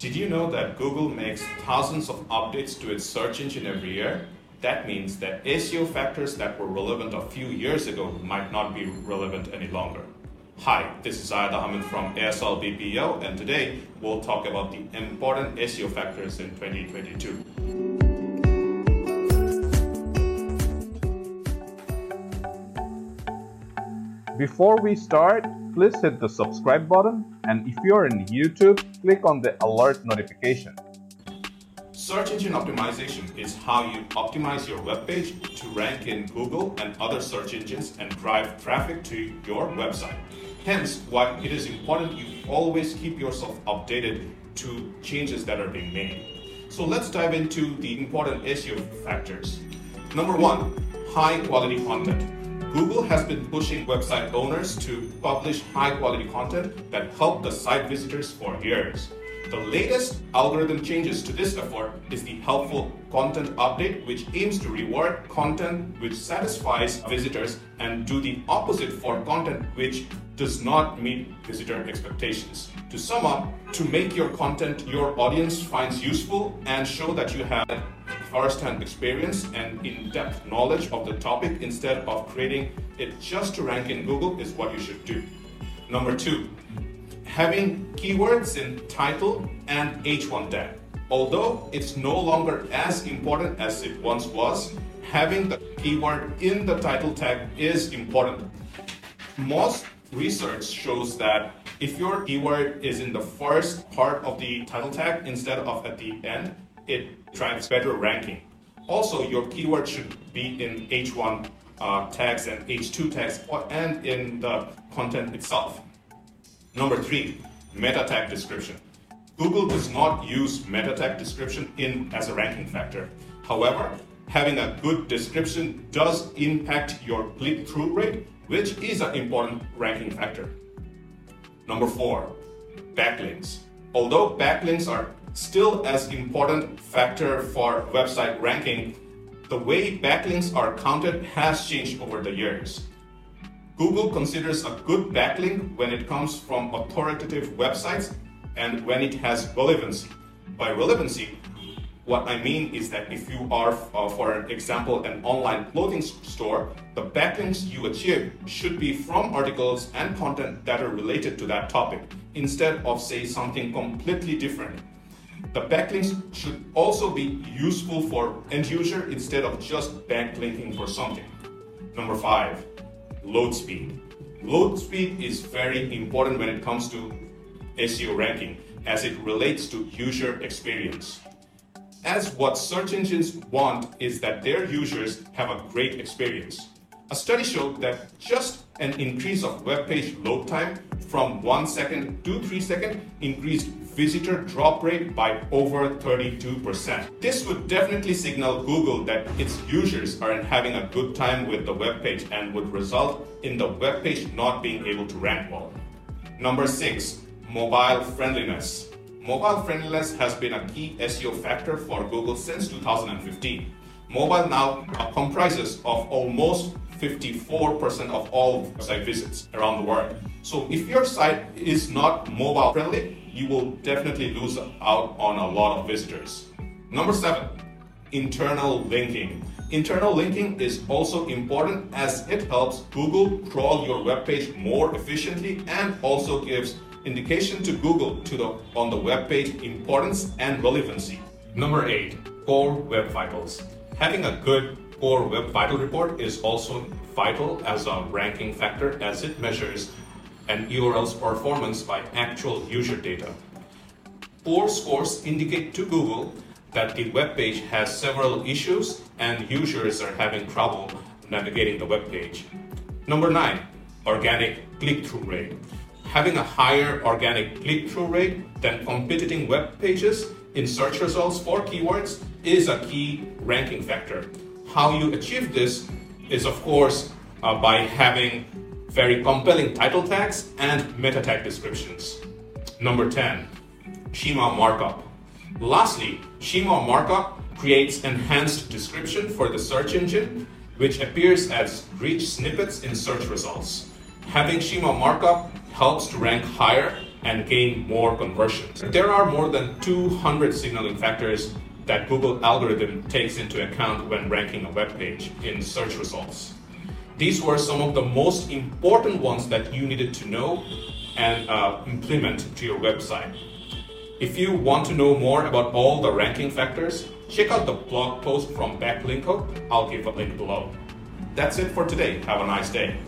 Did you know that Google makes thousands of updates to its search engine every year? That means that SEO factors that were relevant a few years ago might not be relevant any longer. Hi, this is Ayad Ahmed from ASL BPO, and today we'll talk about the important SEO factors in 2022. Before we start, please hit the subscribe button and if you are in YouTube, click on the alert notification. Search engine optimization is how you optimize your web page to rank in Google and other search engines and drive traffic to your website. Hence, why it is important you always keep yourself updated to changes that are being made. So let's dive into the important SEO factors. Number one, high quality content. Google has been pushing website owners to publish high quality content that help the site visitors for years. The latest algorithm changes to this effort is the helpful content update, which aims to reward content which satisfies visitors and do the opposite for content which does not meet visitor expectations. To sum up, to make your content your audience finds useful and show that you have first-hand experience and in-depth knowledge of the topic instead of creating it just to rank in Google is what you should do. Number two, having keywords in title and H1 tag. Although it's no longer as important as it once was, having the keyword in the title tag is important. Most research shows that if your keyword is in the first part of the title tag instead of at the end, it drives better ranking. Also, your keyword should be in H1 uh, tags and H2 tags and in the content itself. Number three, meta tag description. Google does not use meta tag description in as a ranking factor. However, having a good description does impact your click-through rate, which is an important ranking factor. Number four, backlinks. Although backlinks are still as important factor for website ranking, the way backlinks are counted has changed over the years. Google considers a good backlink when it comes from authoritative websites and when it has relevancy. By relevancy, what I mean is that if you are, uh, for example, an online clothing store, the backlinks you achieve should be from articles and content that are related to that topic, instead of, say, something completely different. The backlinks should also be useful for end user instead of just backlinking for something. Number five, load speed. Load speed is very important when it comes to SEO ranking as it relates to user experience. As what search engines want is that their users have a great experience. A study showed that just an increase of web page load time from 1 second to 3 seconds increased visitor drop rate by over 32%. This would definitely signal Google that its users aren't having a good time with the web page and would result in the web page not being able to rank well. Number 6. Mobile friendliness. Mobile friendliness has been a key SEO factor for Google since 2015. Mobile now comprises of almost 54% of all website visits around the world. So if your site is not mobile friendly, you will definitely lose out on a lot of visitors. Number seven, internal linking. Internal linking is also important as it helps Google crawl your web page more efficiently and also gives indication to Google to the, on the web page importance and relevancy. Number eight, core web vitals. Having a good core web vital report is also vital as a ranking factor as it measures an URL's performance by actual user data. Poor scores indicate to Google that the web page has several issues and users are having trouble navigating the web page. Number nine, organic click-through rate. Having a higher organic click-through rate than competing web pages in search results for keywords is a key ranking factor. How you achieve this is of course uh, by having very compelling title tags and meta tag descriptions. Number 10, schema markup. Lastly, schema markup creates enhanced description for the search engine, which appears as rich snippets in search results. Having schema markup helps to rank higher and gain more conversions. There are more than 200 signaling factors that Google algorithm takes into account when ranking a web page in search results. These were some of the most important ones that you needed to know and uh, implement to your website. If you want to know more about all the ranking factors, check out the blog post from Backlinko. I'll give a link below. That's it for today. Have a nice day.